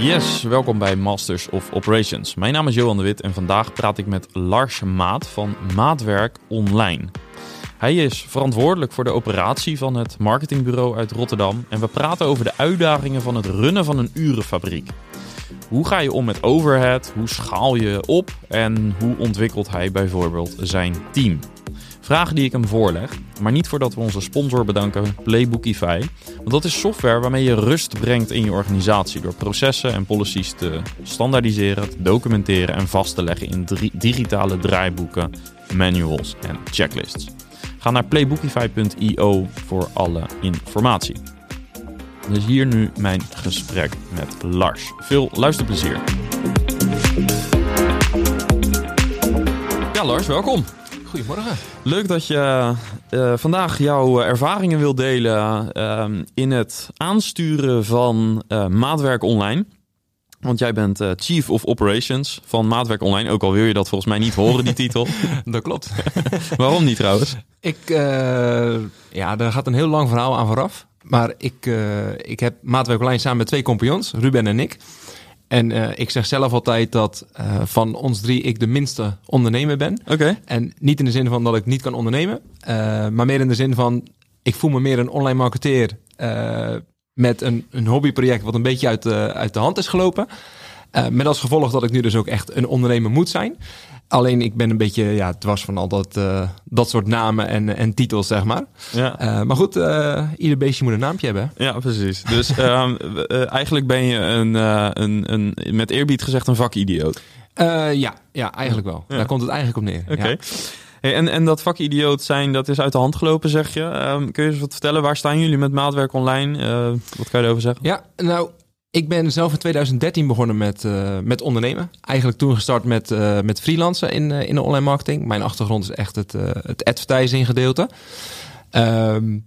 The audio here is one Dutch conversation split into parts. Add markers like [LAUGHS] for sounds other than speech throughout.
Yes, welkom bij Masters of Operations. Mijn naam is Johan de Wit en vandaag praat ik met Lars Maat van Maatwerk Online. Hij is verantwoordelijk voor de operatie van het marketingbureau uit Rotterdam en we praten over de uitdagingen van het runnen van een urenfabriek. Hoe ga je om met overhead? Hoe schaal je op? En hoe ontwikkelt hij bijvoorbeeld zijn team? Vragen die ik hem voorleg, maar niet voordat we onze sponsor bedanken, Playbookify. Want dat is software waarmee je rust brengt in je organisatie door processen en policies te standaardiseren, te documenteren en vast te leggen in digitale draaiboeken, manuals en checklists. Ga naar playbookify.io voor alle informatie. Dus hier nu mijn gesprek met Lars. Veel luisterplezier. Ja, Lars, welkom. Goedemorgen. Leuk dat je uh, vandaag jouw ervaringen wil delen uh, in het aansturen van uh, Maatwerk Online. Want jij bent Chief of Operations van Maatwerk Online. Ook al wil je dat volgens mij niet horen, die [LAUGHS] titel. dat klopt. [LAUGHS] Waarom niet trouwens? Ik, ja, daar gaat een heel lang verhaal aan vooraf. Maar ik, ik heb Maatwerk Online samen met twee compagnons, Ruben en ik. En uh, ik zeg zelf altijd dat uh, van ons drie ik de minste ondernemer ben. Oké. En niet in de zin van dat ik niet kan ondernemen, uh, maar meer in de zin van ik voel me meer een online marketeer met een, een hobbyproject wat een beetje uit de, uit de hand is gelopen. met als gevolg dat ik nu dus ook echt een ondernemer moet zijn. Alleen ik ben een beetje ja, dwars van al dat, uh, dat soort namen en, en titels, zeg maar. Ja. Uh, maar goed, uh, ieder beestje moet een naampje hebben. Ja, precies. Dus [LAUGHS] um, eigenlijk ben je een, een, een, met eerbied gezegd een vakidioot. ja, ja, eigenlijk wel. Ja. Daar komt het eigenlijk op neer. Oké. Okay. Ja. Hey, en, en dat vakidioot zijn, dat is uit de hand gelopen, zeg je. Um, kun je eens wat vertellen? Waar staan jullie met maatwerk online? wat kan je erover zeggen? Ja, nou, ik ben zelf in 2013 begonnen met, uh, met ondernemen. Eigenlijk toen gestart met, uh, met freelancen in, uh, in de online marketing. Mijn achtergrond is echt het, het advertising gedeelte. Um,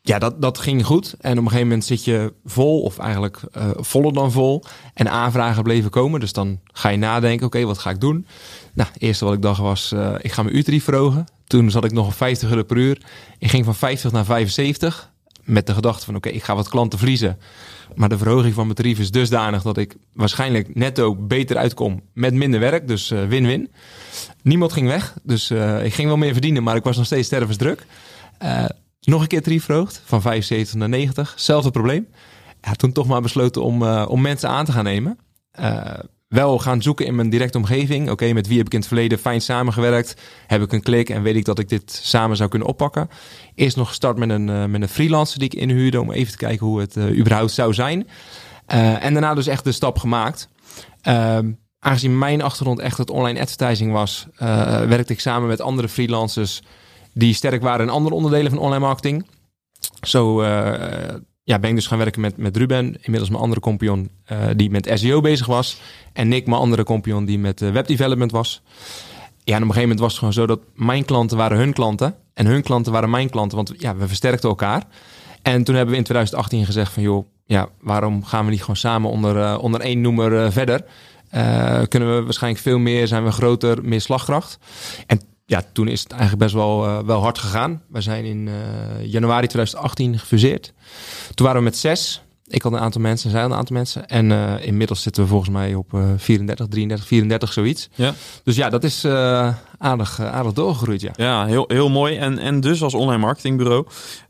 ja, dat, dat ging goed. En op een gegeven moment zit je vol, of eigenlijk voller dan vol. En aanvragen bleven komen. Dus dan ga je nadenken, oké, wat ga ik doen? Nou, eerste wat ik dacht was, ik ga mijn uurtarief verhogen. Toen zat ik nog op 50 euro per uur. Ik ging van 50 naar 75. Met de gedachte van, oké, ik ga wat klanten verliezen. Maar de verhoging van mijn tarief is dusdanig dat ik waarschijnlijk netto beter uitkom met minder werk. Dus win-win. Uh, Niemand ging weg. Dus uh, ik ging wel meer verdienen, maar ik was nog steeds stervensdruk. Uh, nog een keer tarief verhoogd, van 75 naar 90. Zelfde probleem. Toen toch maar besloten om, om mensen aan te gaan nemen wel gaan zoeken in mijn directe omgeving. Oké, met wie heb ik in het verleden fijn samengewerkt? Heb ik een klik en weet ik dat ik dit samen zou kunnen oppakken? Eerst nog gestart met een, uh, met een freelancer die ik inhuurde om even te kijken hoe het uh, überhaupt zou zijn. Uh, en daarna dus echt de stap gemaakt. aangezien mijn achtergrond echt het online advertising was, werkte ik samen met andere freelancers die sterk waren in andere onderdelen van online marketing. Zo ja, ben ik dus gaan werken met, met Ruben, inmiddels mijn andere compagnon uh, die met SEO bezig was. En Nick, mijn andere compagnon die met uh, webdevelopment was. Ja, op een gegeven moment was het gewoon zo dat mijn klanten waren hun klanten. En hun klanten waren mijn klanten, want ja, we versterkten elkaar. En toen hebben we in 2018 gezegd van joh, ja, waarom gaan we niet gewoon samen onder, uh, onder één noemer verder? kunnen we waarschijnlijk veel meer, zijn we groter, meer slagkracht. En ja, toen is het eigenlijk best wel, uh, wel hard gegaan. We zijn in uh, januari 2018 gefuseerd. Toen waren we met zes. Ik had een aantal mensen, zij had een aantal mensen. En uh, inmiddels zitten we volgens mij op 34, 33, 34, zoiets. Ja. Dus ja, dat is aardig, aardig doorgegroeid, ja. Ja, heel, heel mooi. En, en dus als online marketingbureau.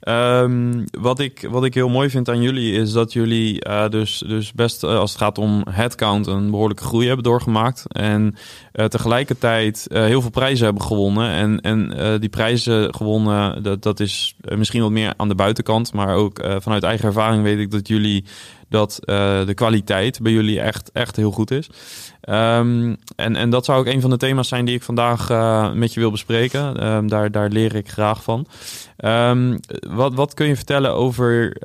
Um, wat, ik, wat ik heel mooi vind aan jullie is dat jullie uh, dus, dus best uh, als het gaat om headcount een behoorlijke groei hebben doorgemaakt. En tegelijkertijd heel veel prijzen hebben gewonnen. En, en die prijzen gewonnen, dat, dat is misschien wat meer aan de buitenkant. Maar ook vanuit eigen ervaring weet ik dat jullie dat de kwaliteit bij jullie echt, echt heel goed is. Um, en, en dat zou ook een van de thema's zijn die ik vandaag uh, met je wil bespreken. Um, daar, daar leer ik graag van. Um, wat, wat kun je vertellen over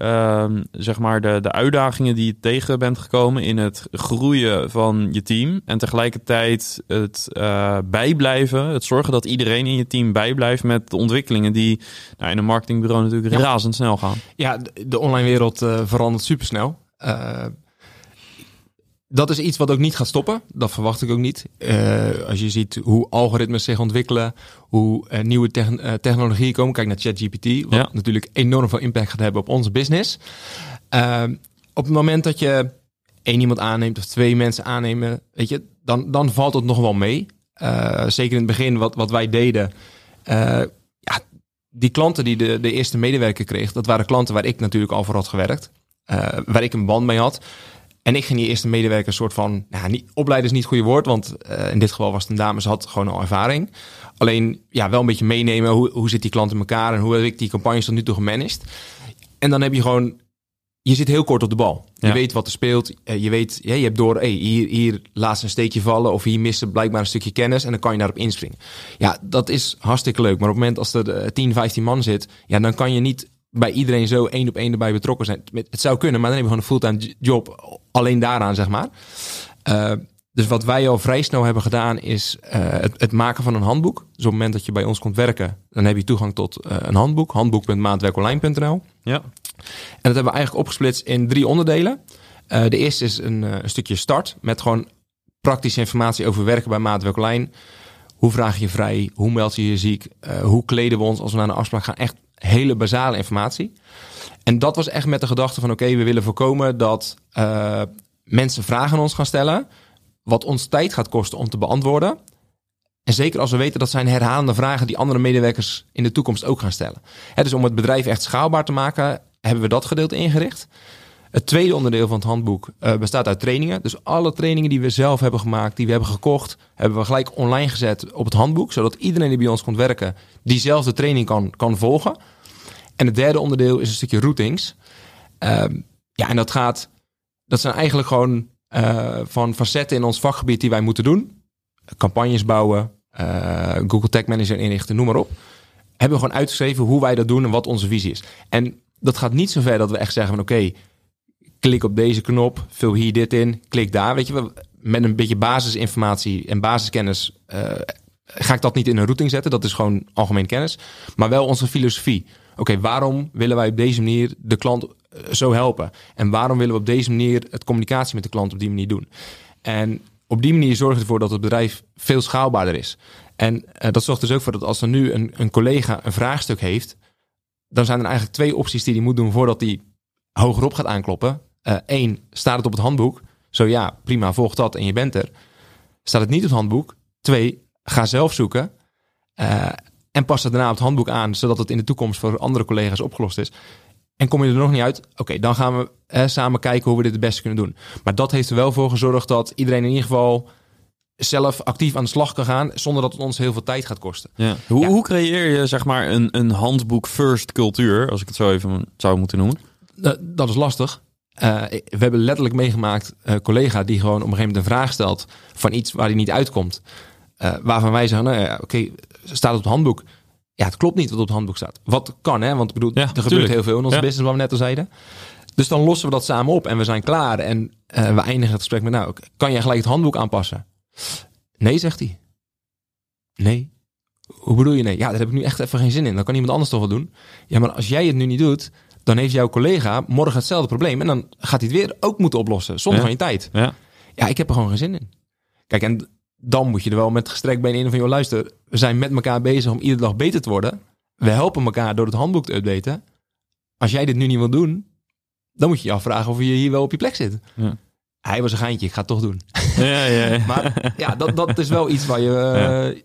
zeg maar de, de uitdagingen die je tegen bent gekomen in het groeien van je team en tegelijkertijd het uh, bijblijven, het zorgen dat iedereen in je team bijblijft met de ontwikkelingen die nou, in een marketingbureau natuurlijk ja. razendsnel gaan. Ja, de, de online wereld uh, verandert supersnel. Uh, dat is iets wat ook niet gaat stoppen. Dat verwacht ik ook niet. Uh, als je ziet hoe algoritmes zich ontwikkelen, hoe uh, nieuwe te uh, technologieën komen. Kijk naar ChatGPT, wat ja. natuurlijk enorm veel impact gaat hebben op onze business. op het moment dat je één iemand aanneemt of twee mensen aannemen, weet je, dan, dan valt het nog wel mee. Zeker in het begin, wat, wat wij deden. Ja, die klanten die de, de eerste medewerker kreeg, dat waren klanten waar ik natuurlijk al voor had gewerkt. Uh, waar ik een band mee had. En ik ging die eerste medewerker een soort van, nou, niet, opleiden is niet het goede woord, want in dit geval was het een dame, ze had gewoon al ervaring. Alleen ja, wel een beetje meenemen, hoe, hoe zit die klant in elkaar en hoe heb ik die campagnes tot nu toe gemanaged. En dan heb je gewoon je zit heel kort op de bal. Je weet wat er speelt. Eh, je weet, ja, je hebt door, hey, hier, hier laat een steekje vallen. Of hier mist blijkbaar een stukje kennis. En dan kan je daarop inspringen. Ja, dat is hartstikke leuk. Maar op het moment als er 10, eh, 15 man zit. Ja, dan kan je niet bij iedereen zo één op één erbij betrokken zijn. Het zou kunnen, maar dan heb je gewoon een fulltime job. Alleen daaraan, zeg maar. Uh, dus wat wij al vrij snel hebben gedaan is uh, het, het, maken van een handboek. Dus op het moment dat je bij ons komt werken, dan heb je toegang tot uh, een handboek. Handboek.maatwerkonline.nl Ja. En dat hebben we eigenlijk opgesplitst in drie onderdelen. De eerste is een, een, stukje start met gewoon praktische informatie over werken bij Maatwerk Online. Hoe vraag je vrij? Hoe meld je je ziek? hoe kleden we ons als we naar een afspraak gaan? Echt hele basale informatie. En dat was echt met de gedachte van oké, we willen voorkomen dat mensen vragen aan ons gaan stellen wat ons tijd gaat kosten om te beantwoorden. En zeker als we weten dat zijn herhalende vragen die andere medewerkers in de toekomst ook gaan stellen. dus om het bedrijf echt schaalbaar te maken, hebben we dat gedeelte ingericht. Het tweede onderdeel van het handboek uh, bestaat uit trainingen. Dus alle trainingen die we zelf hebben gemaakt, die we hebben gekocht, hebben we gelijk online gezet op het handboek. Zodat iedereen die bij ons komt werken, diezelfde training kan, kan volgen. En het derde onderdeel is een stukje routings. Uh, ja, en dat gaat, dat zijn eigenlijk gewoon uh, van facetten in ons vakgebied die wij moeten doen. Campagnes bouwen, uh, Google Tag Manager inrichten, noem maar op. Hebben we gewoon uitgeschreven hoe wij dat doen en wat onze visie is. En dat gaat niet zo ver dat we echt zeggen van oké, klik op deze knop, vul hier dit in, klik daar. Weet je, met een beetje basisinformatie en basiskennis uh, ga ik dat niet in een routing zetten. Dat is gewoon algemeen kennis. Maar wel onze filosofie. Oké, waarom willen wij op deze manier de klant zo helpen? En waarom willen we op deze manier het communicatie met de klant op die manier doen? En op die manier zorgt ervoor dat het bedrijf veel schaalbaarder is. En uh, dat zorgt dus ook voor dat als er nu een, een collega een vraagstuk heeft, dan zijn er eigenlijk twee opties die hij moet doen voordat hij hogerop gaat aankloppen. Eén, uh, staat het op het handboek? Zo ja, prima, volg dat en je bent er. Staat het niet op het handboek? Twee, ga zelf zoeken. Uh, en pas het daarna op het handboek aan, zodat het in de toekomst voor andere collega's opgelost is. En kom je er nog niet uit, oké, dan gaan we hè, samen kijken hoe we dit het beste kunnen doen. Maar dat heeft er wel voor gezorgd dat iedereen in ieder geval zelf actief aan de slag kan gaan, zonder dat het ons heel veel tijd gaat kosten. Ja. Hoe, ja. hoe creëer je zeg maar een, een handboek first cultuur, als ik het zo even zou moeten noemen? Dat, dat is lastig. Uh, we hebben letterlijk meegemaakt, uh, collega die gewoon op een gegeven moment een vraag stelt van iets waar hij niet uitkomt. Uh, waarvan wij zeggen, nou ja, oké, okay, staat op het handboek. Ja, het klopt niet wat op het handboek staat. Wat kan, hè? Want ik bedoel, ja, er tuurlijk. gebeurt heel veel in onze ja. business, wat we net al zeiden. Dus dan lossen we dat samen op en we zijn klaar. En uh, we eindigen het gesprek met, nou, kan jij gelijk het handboek aanpassen? Nee, zegt hij. Nee. Hoe bedoel je nee? Ja, daar heb ik nu echt even geen zin in. Dan kan iemand anders toch wel doen. Ja, maar als jij het nu niet doet, dan heeft jouw collega morgen hetzelfde probleem. En dan gaat hij het weer ook moeten oplossen, zonder ja. van je tijd. Ja. ja, ik heb er gewoon geen zin in. Kijk, en dan moet je er wel met gestrekt been in van, joh, luister, we zijn met elkaar bezig om iedere dag beter te worden. We helpen elkaar door het handboek te updaten. Als jij dit nu niet wil doen, dan moet je je afvragen of je hier wel op je plek zit. Ja. Hij was een geintje, ik ga het toch doen. Ja, ja, [LAUGHS] maar ja, dat, dat is wel iets waar je...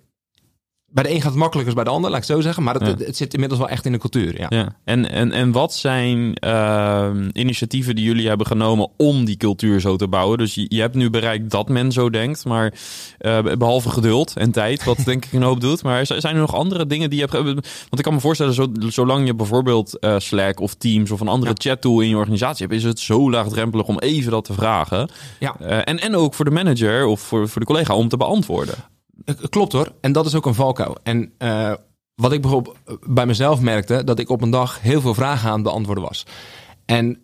Bij de een gaat het makkelijker dan bij de ander, laat ik zo zeggen. Maar het, ja. het, zit inmiddels wel echt in de cultuur. Ja. ja. En, en, en wat zijn uh, initiatieven die jullie hebben genomen om die cultuur zo te bouwen? Dus je, je hebt nu bereikt dat men zo denkt. Maar uh, behalve geduld en tijd, wat denk ik een hoop doet. Maar zijn er nog andere dingen die je hebt... Want ik kan me voorstellen, zo, zolang je bijvoorbeeld uh, Slack of Teams of een andere ja. chat-tool in je organisatie hebt... is het zo laagdrempelig om even dat te vragen. Ja. en, en ook voor de manager of voor, voor de collega om te beantwoorden. Klopt hoor. En dat is ook een valkuil. En uh, wat ik bijvoorbeeld bij mezelf merkte, dat ik op een dag heel veel vragen aan het beantwoorden was. En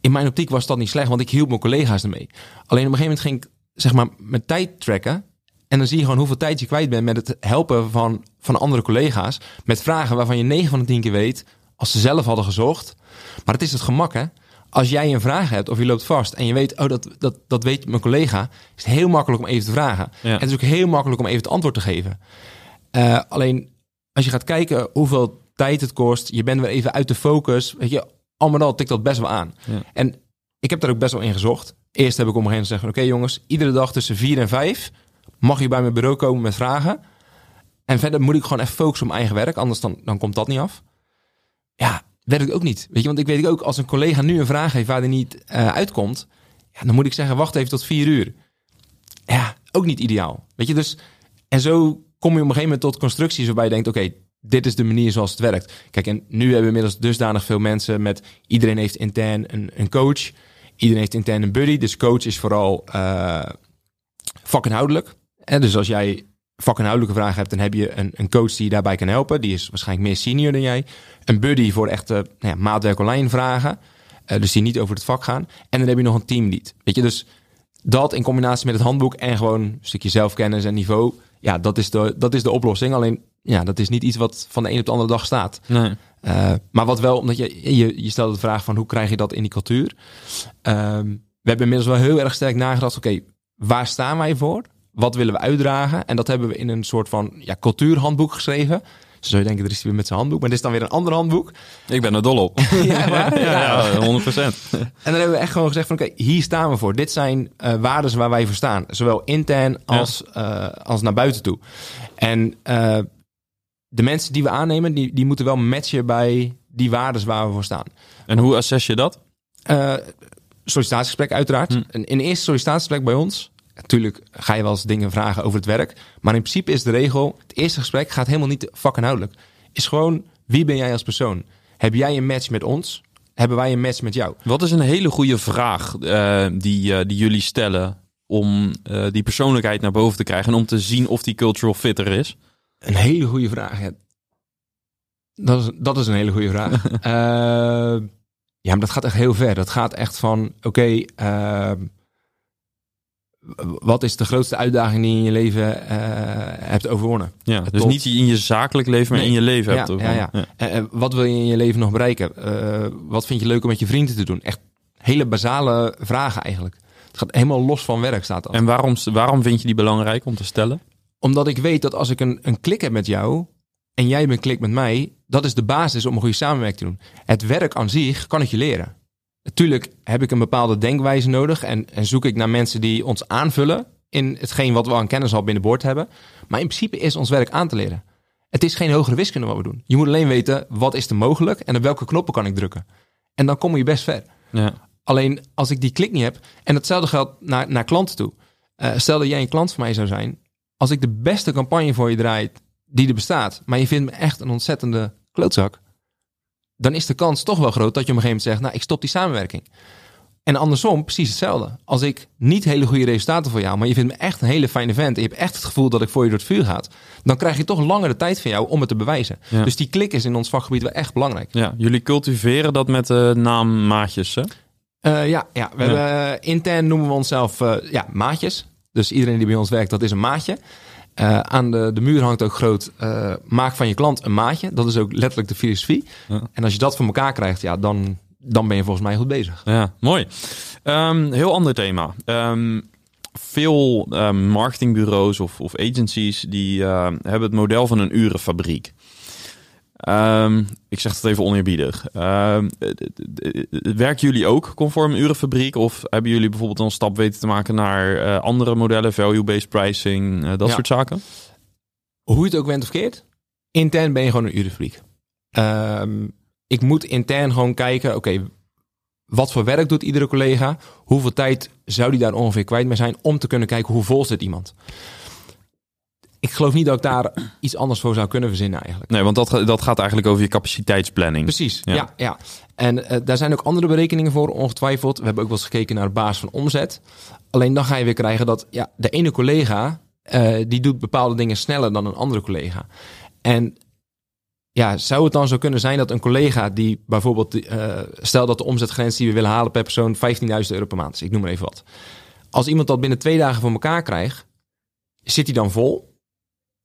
in mijn optiek was dat niet slecht, want ik hielp mijn collega's ermee. Alleen op een gegeven moment ging ik zeg maar mijn tijd tracken. En dan zie je gewoon hoeveel tijd je kwijt bent met het helpen van, van andere collega's. Met vragen waarvan je 9 van de 10 keer weet, als ze zelf hadden gezocht. Maar het is het gemak hè als jij een vraag hebt of je loopt vast en je weet, oh, dat, dat, dat weet mijn collega, is het heel makkelijk om even te vragen. Ja. En het is ook heel makkelijk om even het antwoord te geven. Uh, alleen als je gaat kijken hoeveel tijd het kost, je bent weer even uit de focus, weet je, allemaal al tikt dat best wel aan. Ja. En ik heb daar ook best wel in gezocht. Eerst heb ik om een gegeven moment gezegd: Oké jongens, iedere dag tussen vier en vijf mag je bij mijn bureau komen met vragen. En verder moet ik gewoon even focussen op mijn eigen werk, anders dan, dan komt dat niet af. Ja, werkt ook niet. Weet je, want ik weet ook als een collega nu een vraag heeft waar hij niet eh, uitkomt, ja, dan moet ik zeggen: wacht even tot vier uur. Ja, ook niet ideaal. Weet je, dus en zo kom je op een gegeven moment tot constructies waarbij je denkt: oké, dit is de manier zoals het werkt. Kijk, en nu hebben we inmiddels dusdanig veel mensen met iedereen heeft intern een, een coach. Iedereen heeft intern een buddy. Dus coach is vooral uh, vakinhoudelijk. En dus als jij vakinhoudelijke vragen hebt, dan heb je een, een coach die je daarbij kan helpen. Die is waarschijnlijk meer senior dan jij. Een buddy voor echte nou ja, maatwerk online vragen. Uh, dus die niet over het vak gaan. En dan heb je nog een teamlead. Weet je, dus dat in combinatie met het handboek en gewoon een stukje zelfkennis en niveau. Ja, dat is de, dat is de oplossing. Alleen, ja, dat is niet iets wat van de een op de andere dag staat. Nee. Uh, maar wat wel, omdat je, je, je stelde de vraag van hoe krijg je dat in die cultuur? Um, we hebben inmiddels wel heel erg sterk nagedacht, oké, waar staan wij voor? Wat willen we uitdragen? En dat hebben we in een soort van ja, cultuurhandboek geschreven. Zo zou je denken, er is hij weer met zijn handboek. Maar dit is dan weer een ander handboek. Ik ben er dol op. [LAUGHS] ja, maar, [LAUGHS] ja, ja, 100%. [LAUGHS] En dan hebben we echt gewoon gezegd van, oké, hier staan we voor. Dit zijn uh, waarden waar wij voor staan. Zowel intern als, ja. uh, als naar buiten toe. En uh, de mensen die we aannemen, die, die moeten wel matchen bij die waarden waar we voor staan. En hoe assess je dat? Sollicitatiegesprek uiteraard. Hm. Een, in eerste sollicitatiegesprek bij ons, natuurlijk ga je wel eens dingen vragen over het werk. Maar in principe is de regel, het eerste gesprek gaat helemaal niet vakinhoudelijk. Is gewoon, wie ben jij als persoon? Heb jij een match met ons? Hebben wij een match met jou? Wat is een hele goede vraag uh, die, uh, die jullie stellen om uh, die persoonlijkheid naar boven te krijgen en om te zien of die cultural fit er is? Een hele goede vraag. Ja. Dat, is, dat is een hele goede vraag. [LAUGHS] ja, maar dat gaat echt heel ver. Dat gaat echt van, oké, okay, wat is de grootste uitdaging die je in je leven uh, hebt overwonnen? Ja, dus Tot... niet in je zakelijk leven, maar nee. in je leven ja, hebt overwonnen. Ja, ja. ja. wat wil je in je leven nog bereiken? Uh, wat vind je leuk om met je vrienden te doen? Echt hele basale vragen eigenlijk. Het gaat helemaal los van werk, staat dat. En waarom, waarom vind je die belangrijk om te stellen? Omdat ik weet dat als ik een, een klik heb met jou en jij bent klik met mij, dat is de basis om een goede samenwerking te doen. Het werk aan zich kan ik je leren. Natuurlijk heb ik een bepaalde denkwijze nodig en, en zoek ik naar mensen die ons aanvullen in hetgeen wat we aan kennis al binnenboord hebben. Maar in principe is ons werk aan te leren. Het is geen hogere wiskunde wat we doen. Je moet alleen weten wat is er mogelijk en op welke knoppen kan ik drukken. En dan kom je best ver. Ja. Alleen als ik die klik niet heb, en hetzelfde geldt naar, naar klanten toe. Uh, stel dat jij een klant van mij zou zijn. Als ik de beste campagne voor je draai die er bestaat, maar je vindt me echt een ontzettende klootzak, dan is de kans toch wel groot dat je op een gegeven moment zegt, nou, ik stop die samenwerking. En andersom, precies hetzelfde. Als ik niet hele goede resultaten voor jou, maar je vindt me echt een hele fijne vent en je hebt echt het gevoel dat ik voor je door het vuur ga, dan krijg je toch langer de tijd van jou om het te bewijzen. Ja. Dus die klik is in ons vakgebied wel echt belangrijk. Ja, jullie cultiveren dat met de uh, naam maatjes, hè? Uh, ja, ja, we ja. hebben uh, intern noemen we onszelf ja, maatjes. Dus iedereen die bij ons werkt, dat is een maatje. Uh, aan de, de muur hangt ook groot, uh, maak van je klant een maatje. Dat is ook letterlijk de filosofie. Ja. En als je dat voor elkaar krijgt, ja, dan, dan ben je volgens mij goed bezig. Ja, mooi. Um, heel ander thema. Um, veel uh, marketingbureaus of, of agencies die uh, hebben het model van een urenfabriek. Um, ik zeg het even oneerbiedig. Um, werken jullie ook conform urenfabriek? Of hebben jullie bijvoorbeeld een stap weten te maken naar uh, andere modellen, value-based pricing, uh, dat ja. soort zaken? Hoe je het ook went of keert, intern ben je gewoon een urenfabriek. Um, ik moet intern gewoon kijken, oké, okay, wat voor werk doet iedere collega? Hoeveel tijd zou die daar ongeveer kwijt mee zijn om te kunnen kijken hoe vol zit iemand? Ik geloof niet dat ik daar iets anders voor zou kunnen verzinnen eigenlijk. Nee, want dat, dat gaat eigenlijk over je capaciteitsplanning. Precies, ja. ja, ja. En uh, daar zijn ook andere berekeningen voor, ongetwijfeld. We hebben ook wel eens gekeken naar de basis van omzet. Alleen dan ga je weer krijgen dat ja, de ene collega... Uh, die doet bepaalde dingen sneller dan een andere collega. En ja, zou het dan zo kunnen zijn dat een collega die bijvoorbeeld... Uh, stel dat de omzetgrens die we willen halen per persoon 15.000 euro per maand is. Ik noem maar even wat. Als iemand dat binnen twee dagen voor elkaar krijgt... zit hij dan vol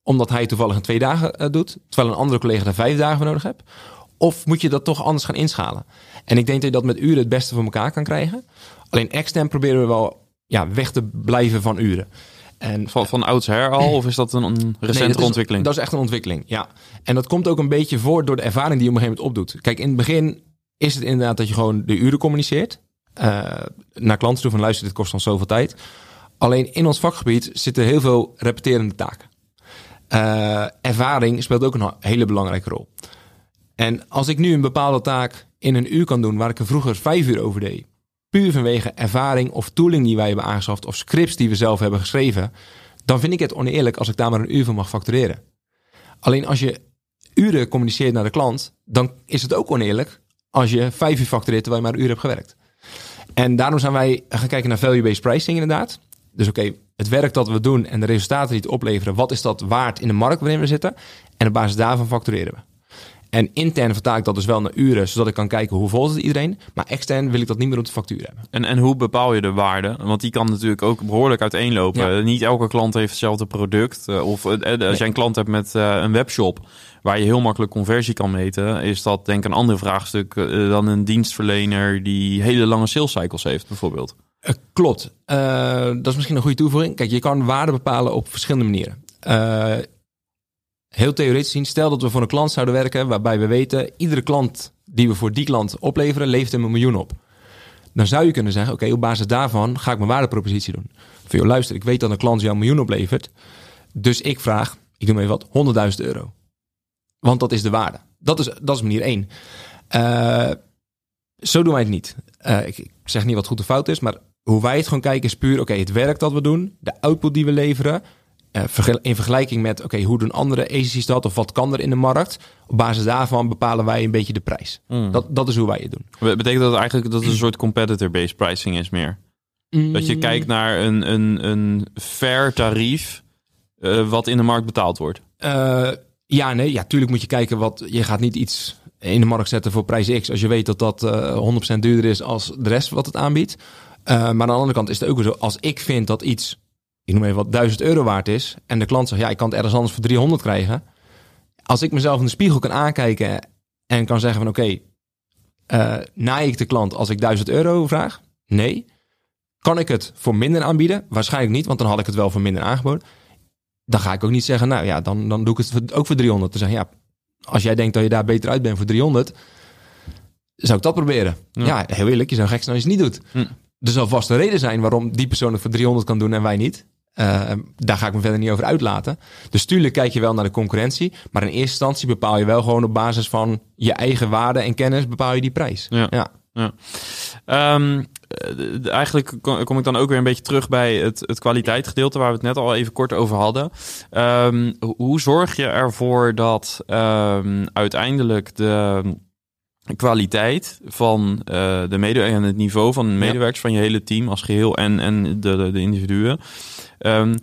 omdat hij toevallig in twee dagen uh, doet, terwijl een andere collega er vijf dagen voor nodig hebt? Of moet je dat toch anders gaan inschalen? En ik denk dat je dat met uren het beste voor elkaar kan krijgen. Alleen extern proberen we wel ja, weg te blijven van uren. En, van, van oudsher al, of is dat een, een recente nee, dat is, ontwikkeling? Dat is echt een ontwikkeling, ja. En dat komt ook een beetje voort door de ervaring die je op een gegeven moment opdoet. Kijk, in het begin is het inderdaad dat je gewoon de uren communiceert. naar klanten toe van luister, dit kost ons zoveel tijd. Alleen in ons vakgebied zitten heel veel repeterende taken. Ervaring speelt ook een hele belangrijke rol. En als ik nu een bepaalde taak in een uur kan doen waar ik er vroeger vijf uur over deed, puur vanwege ervaring of tooling die wij hebben aangeschaft of scripts die we zelf hebben geschreven, dan vind ik het oneerlijk als ik daar maar een uur van mag factureren. Alleen als je uren communiceert naar de klant, dan is het ook oneerlijk als je vijf uur factureert terwijl je maar een uur hebt gewerkt. En daarom zijn wij gaan kijken naar value-based pricing inderdaad. Dus oké, het werk dat we doen en de resultaten die het opleveren, wat is dat waard in de markt waarin we zitten? En op basis daarvan factureren we. En intern vertaal ik dat dus wel naar uren, zodat ik kan kijken hoe volgt het iedereen. Maar extern wil ik dat niet meer op de factuur hebben. En, en hoe bepaal je de waarde? Want die kan natuurlijk ook behoorlijk uiteenlopen. Niet elke klant heeft hetzelfde product. Eh, of eh, eh, als jij een klant hebt met een webshop waar je heel makkelijk conversie kan meten, is dat denk ik een ander vraagstuk dan een dienstverlener die hele lange sales cycles heeft, bijvoorbeeld. Klopt. dat is misschien een goede toevoeging. Kijk, je kan waarde bepalen op verschillende manieren heel theoretisch zien, stel dat we voor een klant zouden werken waarbij we weten, iedere klant die we voor die klant opleveren, levert hem een miljoen op. Dan zou je kunnen zeggen, oké, op basis daarvan ga ik mijn waardepropositie doen. Voor jou luister, ik weet dat een klant jou een miljoen oplevert. Dus ik vraag, ik doe even wat, 100.000 euro. Want dat is de waarde. Dat is, dat is manier één. Uh, zo doen wij het niet. Uh, ik, zeg niet wat goed of fout is, maar hoe wij het gewoon kijken is puur, oké, het werk dat we doen, de output die we leveren, uh, in vergelijking met, oké, hoe doen andere agencies dat? Of wat kan er in de markt? Op basis daarvan bepalen wij een beetje de prijs. Mm. Dat, dat is hoe wij het doen. Betekent dat eigenlijk dat het een soort competitor-based pricing is meer? Dat je mm. kijkt naar een, een, een fair tarief uh, wat in de markt betaald wordt? Uh, ja, nee. Ja, tuurlijk moet je kijken wat... Je gaat niet iets in de markt zetten voor prijs X... als je weet dat dat uh, 100% duurder is als de rest wat het aanbiedt. Maar aan de andere kant is het ook zo... als ik vind dat iets ik noem even wat, 1000 euro waard is. En de klant zegt, ja, ik kan het ergens anders voor 300 krijgen. Als ik mezelf in de spiegel kan aankijken en kan zeggen van oké, okay, uh, eh, naai ik de klant als ik 1000 euro vraag? Nee. Kan ik het voor minder aanbieden? Waarschijnlijk niet, want dan had ik het wel voor minder aangeboden. Dan ga ik ook niet zeggen, nou ja, dan, dan doe ik het ook voor 300. Dan zeg ja, als jij denkt dat je daar beter uit bent voor 300, zou ik dat proberen. Ja, heel eerlijk, je zou gek zijn als je het niet doet. Hm. Er zal vast een reden zijn waarom die persoon het voor 300 kan doen en wij niet. Uh, daar ga ik me verder niet over uitlaten. Dus tuurlijk kijk je wel naar de concurrentie. Maar in eerste instantie bepaal je wel gewoon op basis van je eigen waarde en kennis bepaal je die prijs. Ja. ja. ja. Um, eigenlijk kom ik dan ook weer een beetje terug bij het, het kwaliteitsgedeelte waar we het net al even kort over hadden. Um, hoe zorg je ervoor dat um, uiteindelijk de kwaliteit van uh, de medewerkers en het niveau van de medewerkers van je hele team als geheel en, en de, de, de individuen um,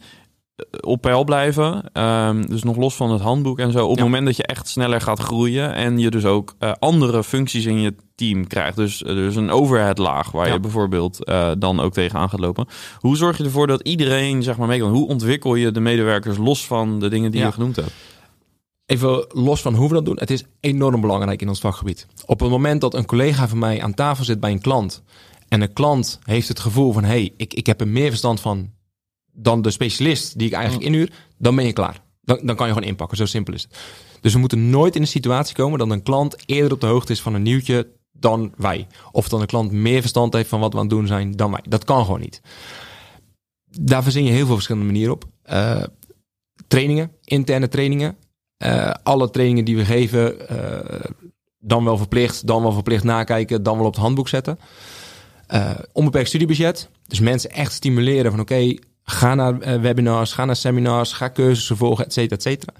op peil blijven. Um, dus nog los van het handboek en zo. Op het moment dat je echt sneller gaat groeien. En je dus ook uh, andere functies in je team krijgt. Dus, uh, dus een overhead laag waar je bijvoorbeeld uh, dan ook tegenaan gaat lopen. Hoe zorg je ervoor dat iedereen zeg maar mee kan? Hoe ontwikkel je de medewerkers los van de dingen die je genoemd hebt? Even los van hoe we dat doen. Het is enorm belangrijk in ons vakgebied. Op het moment dat een collega van mij aan tafel zit bij een klant. En een klant heeft het gevoel van... hé, hey, ik, ik heb er meer verstand van dan de specialist die ik eigenlijk mm. inhuur, dan ben je klaar. Dan, dan kan je gewoon inpakken, zo simpel is het. Dus we moeten nooit in een situatie komen dat een klant eerder op de hoogte is van een nieuwtje dan wij. Of dat een klant meer verstand heeft van wat we aan het doen zijn dan wij. Dat kan gewoon niet. Daar verzin je heel veel verschillende manieren op. Uh, trainingen, interne trainingen. Uh, alle trainingen die we geven, uh, dan wel verplicht, dan wel verplicht nakijken, dan wel op het handboek zetten. onbeperkt studiebudget. Dus mensen echt stimuleren van oké, Ga naar webinars, ga naar seminars, ga cursussen volgen, et cetera, et cetera.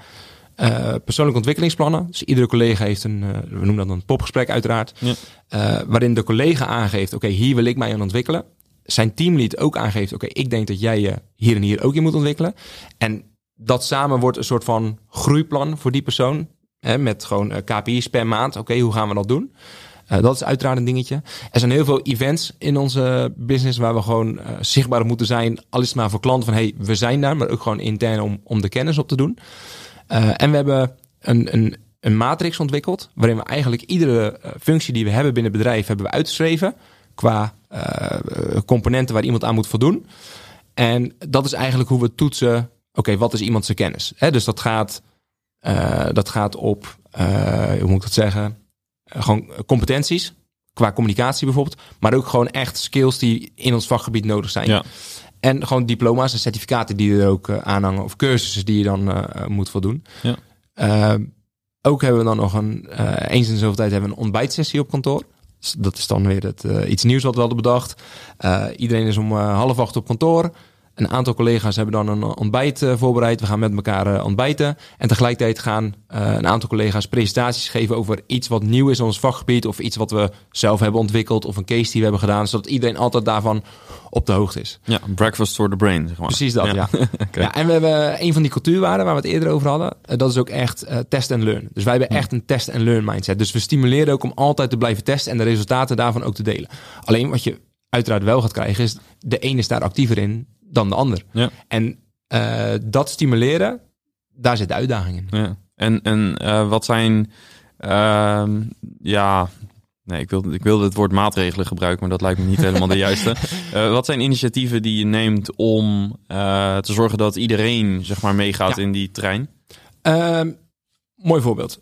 Persoonlijke ontwikkelingsplannen. Dus iedere collega heeft een, we noemen dat een popgesprek uiteraard. Ja. waarin de collega aangeeft, oké, hier wil ik mij aan ontwikkelen. Zijn teamlead ook aangeeft, oké, ik denk dat jij je hier en hier ook in moet ontwikkelen. En dat samen wordt een soort van groeiplan voor die persoon. Hè, met gewoon KPI's per maand. Oké, hoe gaan we dat doen? Uh, dat is uiteraard een dingetje. Er zijn heel veel events in onze business waar we gewoon uh, zichtbaar moeten zijn. Al is maar voor klanten van hey, we zijn daar, maar ook gewoon intern om, om de kennis op te doen. En we hebben een, een, een matrix ontwikkeld waarin we eigenlijk iedere functie die we hebben binnen het bedrijf hebben we uitgeschreven qua componenten waar iemand aan moet voldoen. En dat is eigenlijk hoe we toetsen, oké, wat is iemand zijn kennis? Hè, dus dat gaat, dat gaat op, hoe moet ik dat zeggen? gewoon competenties. qua communicatie bijvoorbeeld. Maar ook gewoon echt skills die in ons vakgebied nodig zijn. Ja. En gewoon diploma's en certificaten die er ook uh, aanhangen. Of cursussen die je dan uh, moet voldoen. Ja. Uh, ook hebben we dan nog een, eens in zoveel tijd hebben we een ontbijtsessie op kantoor. Dat is dan weer het, iets nieuws wat we hadden bedacht. iedereen is om half acht op kantoor. Een aantal collega's hebben dan een ontbijt uh, voorbereid. We gaan met elkaar uh, ontbijten. En tegelijkertijd gaan een aantal collega's presentaties geven over iets wat nieuw is in ons vakgebied. Of iets wat we zelf hebben ontwikkeld. Of een case die we hebben gedaan. Zodat iedereen altijd daarvan op de hoogte is. Ja, breakfast for the brain, zeg maar. Precies dat, ja. ja. [LAUGHS] okay. ja en we hebben een van die cultuurwaarden waar we het eerder over hadden. dat is ook echt test and learn. Dus wij hebben echt een test and learn mindset. Dus we stimuleren ook om altijd te blijven testen. En de resultaten daarvan ook te delen. Alleen wat je uiteraard wel gaat krijgen is... De ene is daar actiever in dan de ander. Ja. En uh, dat stimuleren, daar zit de uitdaging in. Ja. En, en uh, wat zijn, uh, ja, nee, ik wilde, ik wilde het woord maatregelen gebruiken, maar dat lijkt me niet helemaal de juiste. Uh, [LAUGHS] wat zijn initiatieven die je neemt om te zorgen dat iedereen, zeg maar, meegaat ja. in die trein? Ehm, mooi voorbeeld.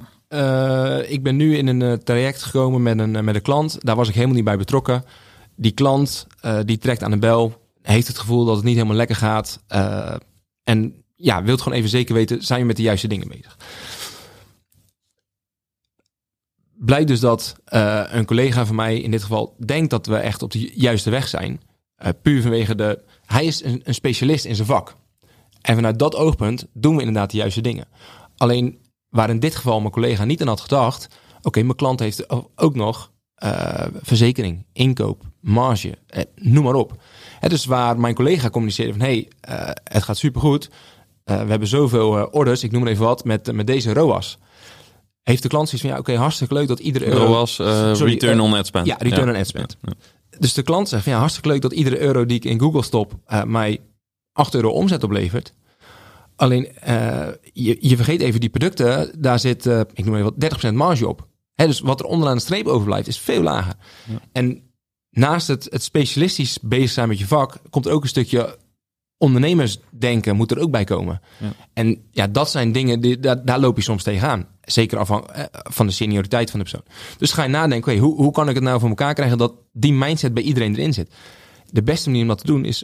ik ben nu in een traject gekomen met een, met een klant. Daar was ik helemaal niet bij betrokken. Die klant die trekt aan de bel heeft het gevoel dat het niet helemaal lekker gaat. Uh, en ja, wilt gewoon even zeker weten, zijn we met de juiste dingen bezig? Blijkt dus dat uh, een collega van mij in dit geval denkt dat we echt op de juiste weg zijn. Uh, puur vanwege de. Hij is een, een, specialist in zijn vak. En vanuit dat oogpunt doen we inderdaad de juiste dingen. Alleen waar in dit geval mijn collega niet aan had gedacht. Oké, mijn klant heeft ook nog verzekering, inkoop, marge, noem maar op. Het dus waar mijn collega communiceerde van... hey, uh, het gaat supergoed. Uh, we hebben zoveel uh, orders, ik noem er even wat, met, met deze ROAS. Heeft de klant zoiets van, ja, oké, hartstikke leuk dat iedere euro... ROAS, Sorry, return on ad spend. Ja, return ja. on ad spend. Ja. Dus de klant zegt van, ja, hartstikke leuk dat iedere euro die ik in Google stop... mij 8 euro omzet oplevert. Alleen, je, je vergeet even die producten, daar zit, ik noem even wat, 30% marge op. Hè, dus wat er onderaan de streep overblijft, is veel lager. En naast het, het specialistisch bezig zijn met je vak, komt er ook een stukje ondernemersdenken moet er ook bij komen. Ja. En ja, dat zijn dingen, die, daar, daar loop je soms tegenaan. Zeker afhankelijk eh, van de senioriteit van de persoon. Dus ga je nadenken, hoe, hoe kan ik het nou voor elkaar krijgen dat die mindset bij iedereen erin zit? De beste manier om dat te doen is,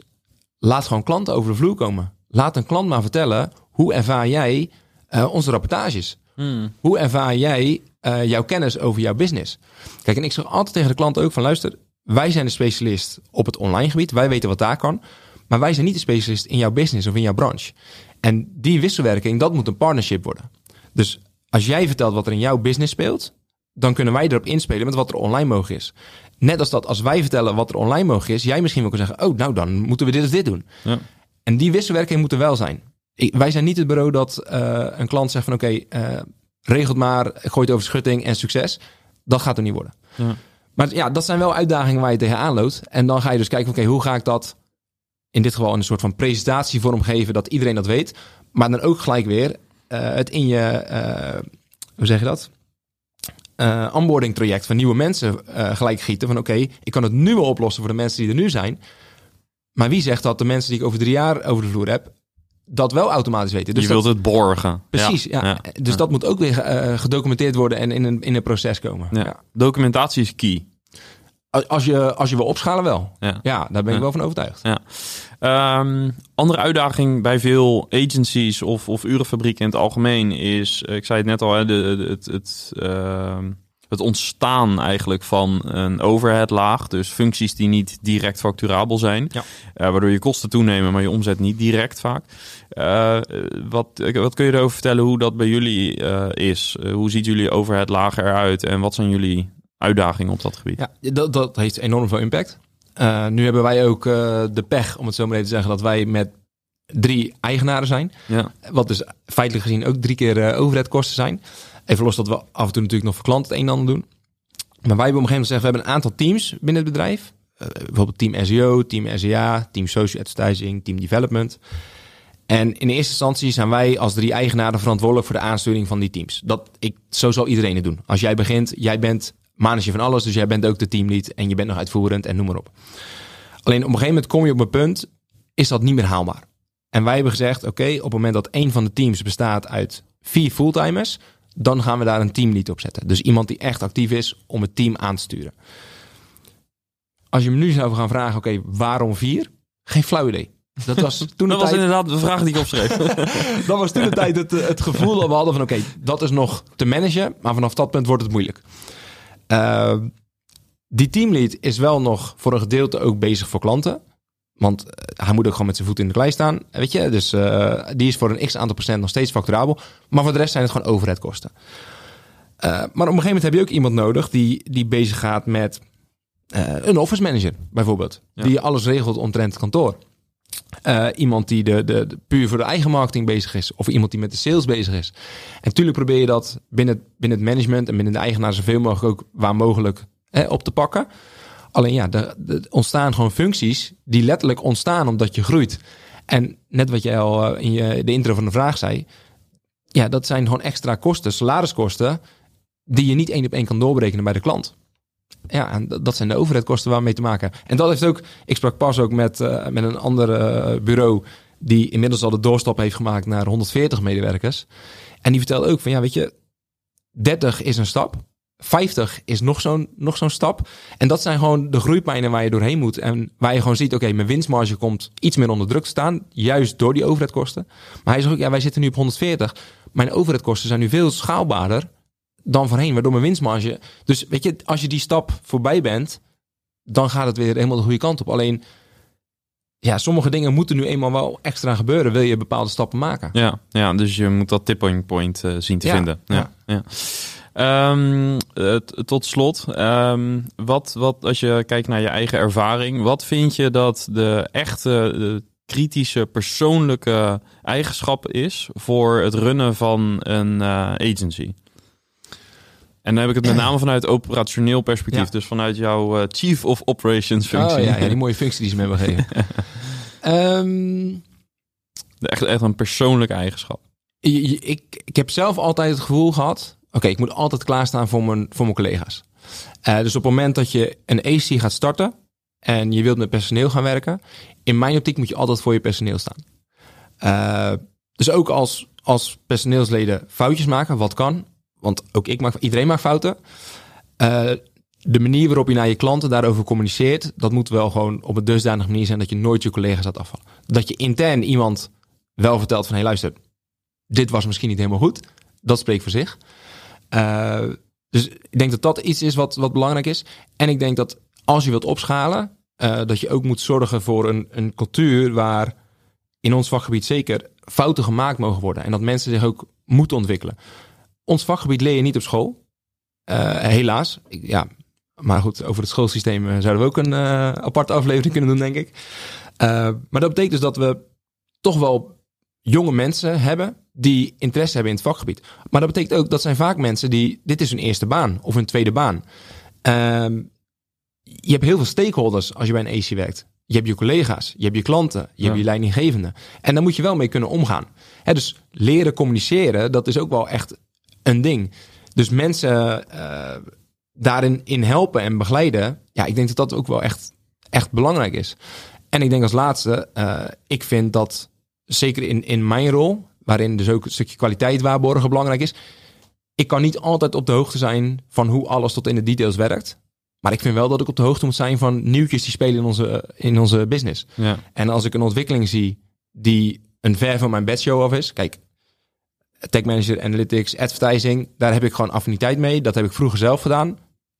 laat gewoon klanten over de vloer komen. Laat een klant maar vertellen, hoe ervaar jij uh, onze rapportages? Hmm. Hoe ervaar jij uh, jouw kennis over jouw business? Kijk, en ik zeg altijd tegen de klant ook van, luister, wij zijn de specialist op het online gebied. Wij weten wat daar kan. Maar wij zijn niet de specialist in jouw business of in jouw branche. En die wisselwerking, dat moet een partnership worden. Dus als jij vertelt wat er in jouw business speelt, dan kunnen wij erop inspelen met wat er online mogelijk is. Net als dat als wij vertellen wat er online mogelijk is, jij misschien wel kan zeggen, oh, nou dan moeten we dit of dit doen. Ja. En die wisselwerking moet er wel zijn. Ik, wij zijn niet het bureau dat uh, een klant zegt van oké, okay, uh, regelt maar, gooit over schutting en succes. Dat gaat er niet worden. Ja. Maar ja, dat zijn wel uitdagingen waar je tegenaan loopt. En dan ga je dus kijken, oké, hoe ga ik dat in dit geval in een soort van presentatievorm geven, dat iedereen dat weet. Maar dan ook gelijk weer uh, het in je, uh, hoe zeg je dat? Uh, onboarding traject van nieuwe mensen gelijk gieten. Van oké, ik kan het nu wel oplossen voor de mensen die er nu zijn. Maar wie zegt dat de mensen die ik over drie jaar over de vloer heb, dat wel automatisch weten. Dus je wilt het borgen. Precies, ja. ja. Dus dat moet ook weer uh, gedocumenteerd worden en in een, in een proces komen. Ja. Documentatie is key. Als je, als je wil opschalen wel. Ja, ja daar ben ik wel van overtuigd. Ja. Um, andere uitdaging bij veel agencies of, of urenfabrieken in het algemeen is... Ik zei het net al, hè, de, de, het... het uh, het ontstaan eigenlijk van een overheadlaag. Dus functies die niet direct facturabel zijn. Ja. Uh, waardoor je kosten toenemen, maar je omzet niet direct vaak. Uh, wat, wat kun je erover vertellen hoe dat bij jullie uh, is? hoe ziet jullie overheadlaag eruit en wat zijn jullie uitdagingen op dat gebied? Ja, dat, dat heeft enorm veel impact. nu hebben wij ook de pech, om het zo maar even te zeggen, dat wij met drie eigenaren zijn. Ja. Wat dus feitelijk gezien ook drie keer overheadkosten zijn. Even los dat we af en toe natuurlijk nog voor klanten het een en ander doen. Maar wij hebben op een gegeven moment gezegd, we hebben een aantal teams binnen het bedrijf. Uh, bijvoorbeeld team SEO, team SEA, team social advertising, team development. En in eerste instantie zijn wij als drie eigenaren verantwoordelijk voor de aansturing van die teams. Dat, ik, zo zal iedereen het doen. Als jij begint, jij bent manager van alles, dus jij bent ook de teamlead en je bent nog uitvoerend en noem maar op. Alleen op een gegeven moment kom je op een punt, is dat niet meer haalbaar. En wij hebben gezegd, oké, op het moment dat één van de teams bestaat uit vier fulltimers, dan gaan we daar een teamlead op zetten. Dus iemand die echt actief is om het team aan te sturen. als je me nu zou gaan vragen, oké, waarom vier? Geen flauw idee. Dat was [LAUGHS] toen Dat de was tijd, inderdaad de vraag die ik opschreef. [LAUGHS] dat was toen de tijd het, het gevoel dat we hadden van, oké, dat is nog te managen, maar vanaf dat punt wordt het moeilijk. Eh, die teamlead is wel nog voor een gedeelte ook bezig voor klanten. Want eh, hij moet ook gewoon met zijn voet in de klei staan. Weet je, dus eh, die is voor een x aantal procent nog steeds facturabel. Maar voor de rest zijn het gewoon overheadkosten. Eh maar op een gegeven moment heb je ook iemand nodig die, die bezig gaat met een office manager, bijvoorbeeld. Ja. Die alles regelt omtrent het kantoor. Iemand die de, de, de- puur voor de eigen marketing bezig is. Of iemand die met de sales bezig is. En natuurlijk probeer je dat binnen, binnen het management en binnen de eigenaar zoveel mogelijk ook waar mogelijk op te pakken. Alleen ja, er, ontstaan gewoon functies die letterlijk ontstaan omdat je groeit. En net wat jij al eh, in je, de intro van de vraag zei. Ja, dat zijn gewoon extra kosten, salariskosten, die je niet één op één kan doorberekenen bij de klant. Ja, en dat- zijn de overheidkosten waar we mee te maken. En dat heeft ook, ik sprak pas ook met, eh, met een ander eh, bureau die inmiddels al de doorstap heeft gemaakt naar 140 medewerkers. En die vertelde ook van, ja, weet je, 30 is een stap. 50 is nog zo'n nog zo'n stap. En dat zijn gewoon de groeipijnen waar je doorheen moet. En waar je gewoon ziet, oké, mijn winstmarge komt iets meer onder druk te staan. Juist door die overheidkosten. Maar hij zegt ook, ja, wij zitten nu op 140. Mijn overheidkosten zijn nu veel schaalbaarder dan voorheen. Waardoor mijn winstmarge... Dus weet je, als je die stap voorbij bent, dan gaat het weer helemaal de goede kant op. Alleen, ja, sommige dingen moeten nu eenmaal wel extra gebeuren. Wil je bepaalde stappen maken. Ja, ja, dus je moet dat tipping point eh, zien te Ja, vinden. Ja, ja. Eh, t- tot slot, ehm, wat, wat als je kijkt naar je eigen ervaring, wat vind je dat de echte de kritische persoonlijke eigenschap is voor het runnen van een eh, agency? En dan heb ik het met name vanuit operationeel perspectief, Ja. dus vanuit jouw eh, Chief of Operations functie. Oh ja, ja, die mooie functie die ze me hebben gegeven. [LAUGHS] Ehm, Echt, echt een persoonlijke eigenschap. ik, ik heb zelf altijd het gevoel gehad... Oké, ik moet altijd klaarstaan voor mijn, voor mijn collega's. Eh, dus op het moment dat je een AC gaat starten... en je wilt met personeel gaan werken... in mijn optiek moet je altijd voor je personeel staan. Eh, dus ook als, als personeelsleden foutjes maken, wat kan... want ook ik maak, iedereen maakt fouten... Eh, de manier waarop je naar je klanten daarover communiceert, dat moet wel gewoon op een dusdanige manier zijn dat je nooit je collega's laat afvallen. Dat je intern iemand wel vertelt van, hé luister, dit was misschien niet helemaal goed. Dat spreekt voor zich. Eh, dus ik denk dat dat iets is wat, wat belangrijk is. En ik denk dat als je wilt opschalen, eh, dat je ook moet zorgen voor een, een cultuur waar in ons vakgebied zeker fouten gemaakt mogen worden. En dat mensen zich ook moeten ontwikkelen. Ons vakgebied leer je niet op school. Eh, helaas. Ja, maar goed, over het schoolsysteem zouden we ook een aparte aflevering kunnen doen, denk ik. Maar dat betekent dus dat we toch wel jonge mensen hebben die interesse hebben in het vakgebied. Maar dat betekent ook dat zijn vaak mensen die dit is hun eerste baan of hun tweede baan. Ehm, je hebt heel veel stakeholders als je bij een AC werkt. Je hebt je collega's, je hebt je klanten, je Ja. hebt je leidinggevende. En daar moet je wel mee kunnen omgaan. Hè, dus leren communiceren, dat is ook wel echt een ding. Dus mensen eh, daarin in helpen en begeleiden. Ja, ik denk dat dat ook wel echt, echt belangrijk is. En ik denk als laatste, eh, ik vind dat zeker in, in mijn rol, waarin dus ook een stukje kwaliteit waarborgen belangrijk is. Ik kan niet altijd op de hoogte zijn van hoe alles tot in de details werkt. Maar ik vind wel dat ik op de hoogte moet zijn van nieuwtjes die spelen in onze, in onze business. Ja. En als ik een ontwikkeling zie die een ver van mijn bedshow af is. Kijk, tech manager, analytics, advertising. Daar heb ik gewoon affiniteit mee. Dat heb ik vroeger zelf gedaan.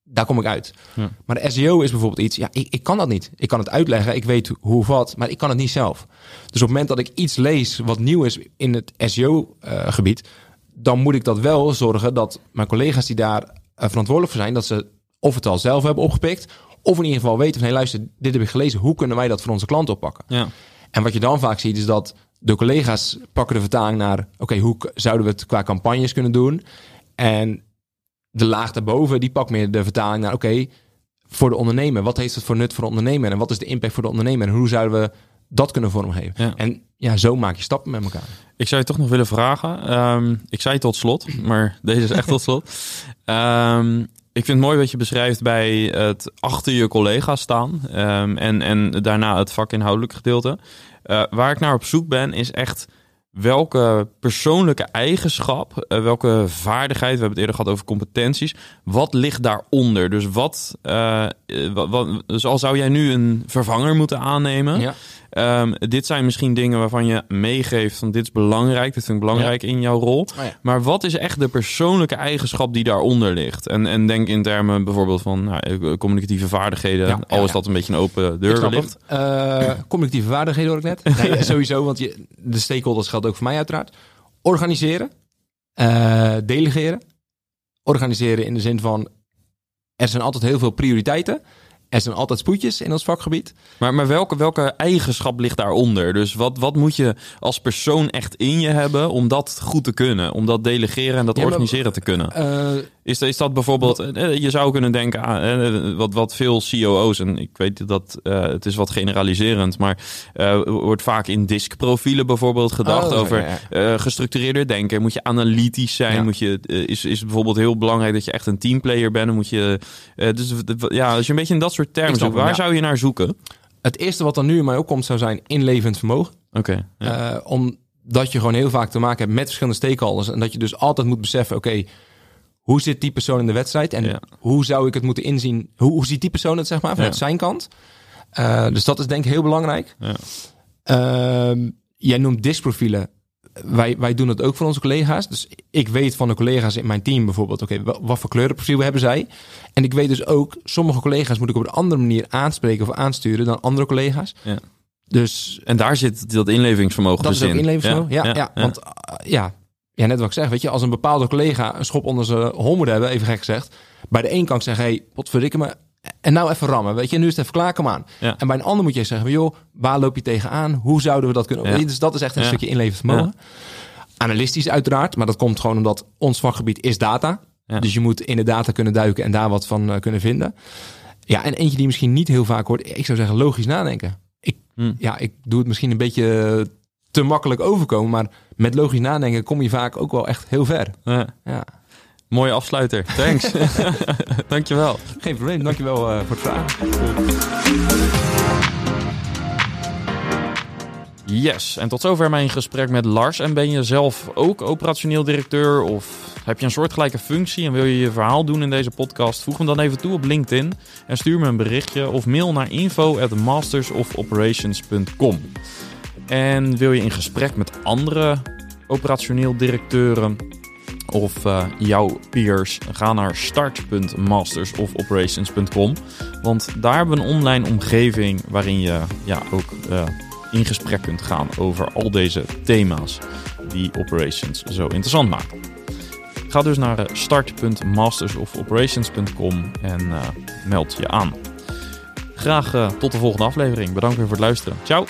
Daar kom ik uit. Ja. Maar de SEO is bijvoorbeeld iets. Ja, ik, ik kan dat niet. Ik kan het uitleggen. Ik weet hoe of wat. Maar ik kan het niet zelf. Dus op het moment dat ik iets lees wat nieuw is in het SEO-gebied. dan moet ik dat wel zorgen dat mijn collega's die daar eh, verantwoordelijk voor zijn. dat ze of het al zelf hebben opgepikt. of in ieder geval weten van hé, luister, dit heb ik gelezen. Hoe kunnen wij dat voor onze klanten oppakken? Ja. En wat je dan vaak ziet is dat de collega's pakken de vertaling naar... oké, hoe zouden we het qua campagnes kunnen doen? En de laag daarboven, die pakt meer de vertaling naar... oké, voor de ondernemer, wat heeft het voor nut voor de ondernemer? En wat is de impact voor de ondernemer? En hoe zouden we dat kunnen vormgeven? Ja. En ja, zo maak je stappen met elkaar. Ik zou je toch nog willen vragen. Ehm, ik zei tot slot, [LAUGHS] maar deze is echt tot slot. Ehm, ik vind het mooi wat je beschrijft bij het achter je collega's staan. ehm, en, en daarna het vakinhoudelijk gedeelte. Eh, waar ik naar op zoek ben, is echt welke persoonlijke eigenschap, eh, welke vaardigheid, we hebben het eerder gehad over competenties, wat ligt daaronder? Dus wat, uh, dus al zou jij nu een vervanger moeten aannemen, Ja. Ehm, dit zijn misschien dingen waarvan je meegeeft van dit is belangrijk, dit vind ik belangrijk in jouw rol. Oh ja. Maar wat is echt de persoonlijke eigenschap die daaronder ligt? En, en denk in termen bijvoorbeeld van nou, eh, communicatieve vaardigheden, Ja, al ja, is ja. dat een beetje een open deur wellicht. het. Eh, [CLEARS THROAT] communicatieve vaardigheden hoor ik net. [LAUGHS] Nee, sowieso, want je, de stakeholders geldt ook voor mij uiteraard. Organiseren. eh, delegeren. Organiseren in de zin van... Er zijn altijd heel veel prioriteiten. Er zijn altijd spoedjes in ons vakgebied. Maar, maar welke, welke eigenschap ligt daaronder? Dus wat, wat moet je als persoon echt in je hebben om dat goed te kunnen? Om dat delegeren en dat Ja, maar- organiseren te kunnen? Eh, Is, is dat bijvoorbeeld, eh, je zou kunnen denken aan eh, wat, wat veel COO's, en ik weet dat eh, het is wat generaliserend, maar wordt vaak in diskprofielen bijvoorbeeld gedacht Oh, over ja, gestructureerder denken. Moet je analytisch zijn? Ja. Moet je, is, is het bijvoorbeeld heel belangrijk dat je echt een teamplayer bent? Moet je, dus ja, als je een beetje in dat soort termen zoekt, waar ja. zou je naar zoeken? het eerste wat dan nu in mij opkomt zou zijn inlevend vermogen. Oké. omdat je gewoon heel vaak te maken hebt met verschillende stakeholders. En dat je dus altijd moet beseffen, oké, hoe zit die persoon in de wedstrijd? En Ja. hoe zou ik het moeten inzien? Hoe, hoe ziet die persoon het, zeg maar, vanuit Ja. zijn kant? Eh, dus dat is denk ik heel belangrijk. Ja. Ehm, jij noemt diskprofielen. Wij, wij doen dat ook voor onze collega's. Dus ik weet van de collega's in mijn team bijvoorbeeld... oké, wa- wat voor kleurenprofiel hebben zij? En ik weet dus ook... sommige collega's moet ik op een andere manier aanspreken of aansturen... dan andere collega's. Ja. Dus En daar zit dat inlevingsvermogen dat dus is ook in. inlevingsvermogen. Ja, ja, want uh, ja, ja, net wat ik zeg, weet je, als een bepaalde collega een schop onder zijn hol moet hebben, even gek gezegd, bij de een kan ik zeggen, hey, potverdikke me, en nou even rammen, weet je, nu is het even klaar, kom aan. Ja. En bij een ander moet je zeggen, joh, waar loop je tegenaan? Hoe zouden we dat kunnen? Ja. Dus dat is echt een Ja. stukje inlevingsvermogen. Analistisch uiteraard, maar dat komt gewoon omdat ons vakgebied is data. Dus je moet in de data kunnen duiken en daar wat van eh, kunnen vinden. Ja, en eentje die misschien niet heel vaak hoort, ik zou zeggen logisch nadenken. Ik, Hm. ja, ik doe het misschien een beetje te makkelijk overkomen, maar met logisch nadenken kom je vaak ook wel echt heel ver. Ja. Ja. Mooie afsluiter. Thanks. [LAUGHS] Dankjewel. Geen probleem, dankjewel eh voor het vragen. Yes, en tot zover mijn gesprek met Lars. En ben je zelf ook operationeel directeur of heb je een soortgelijke functie en wil je je verhaal doen in deze podcast? Voeg hem dan even toe op LinkedIn en stuur me een berichtje of mail naar info at mastersofoperations.com. En wil je in gesprek met andere operationeel directeuren of eh, jouw peers, ga naar start.mastersofoperations.com. Want daar hebben we een online omgeving waarin je ja, ook eh, in gesprek kunt gaan over al deze thema's die operations zo interessant maken. Ga dus naar eh, start.mastersofoperations.com en meld je aan. Graag tot de volgende aflevering. Bedankt weer voor het luisteren. Ciao!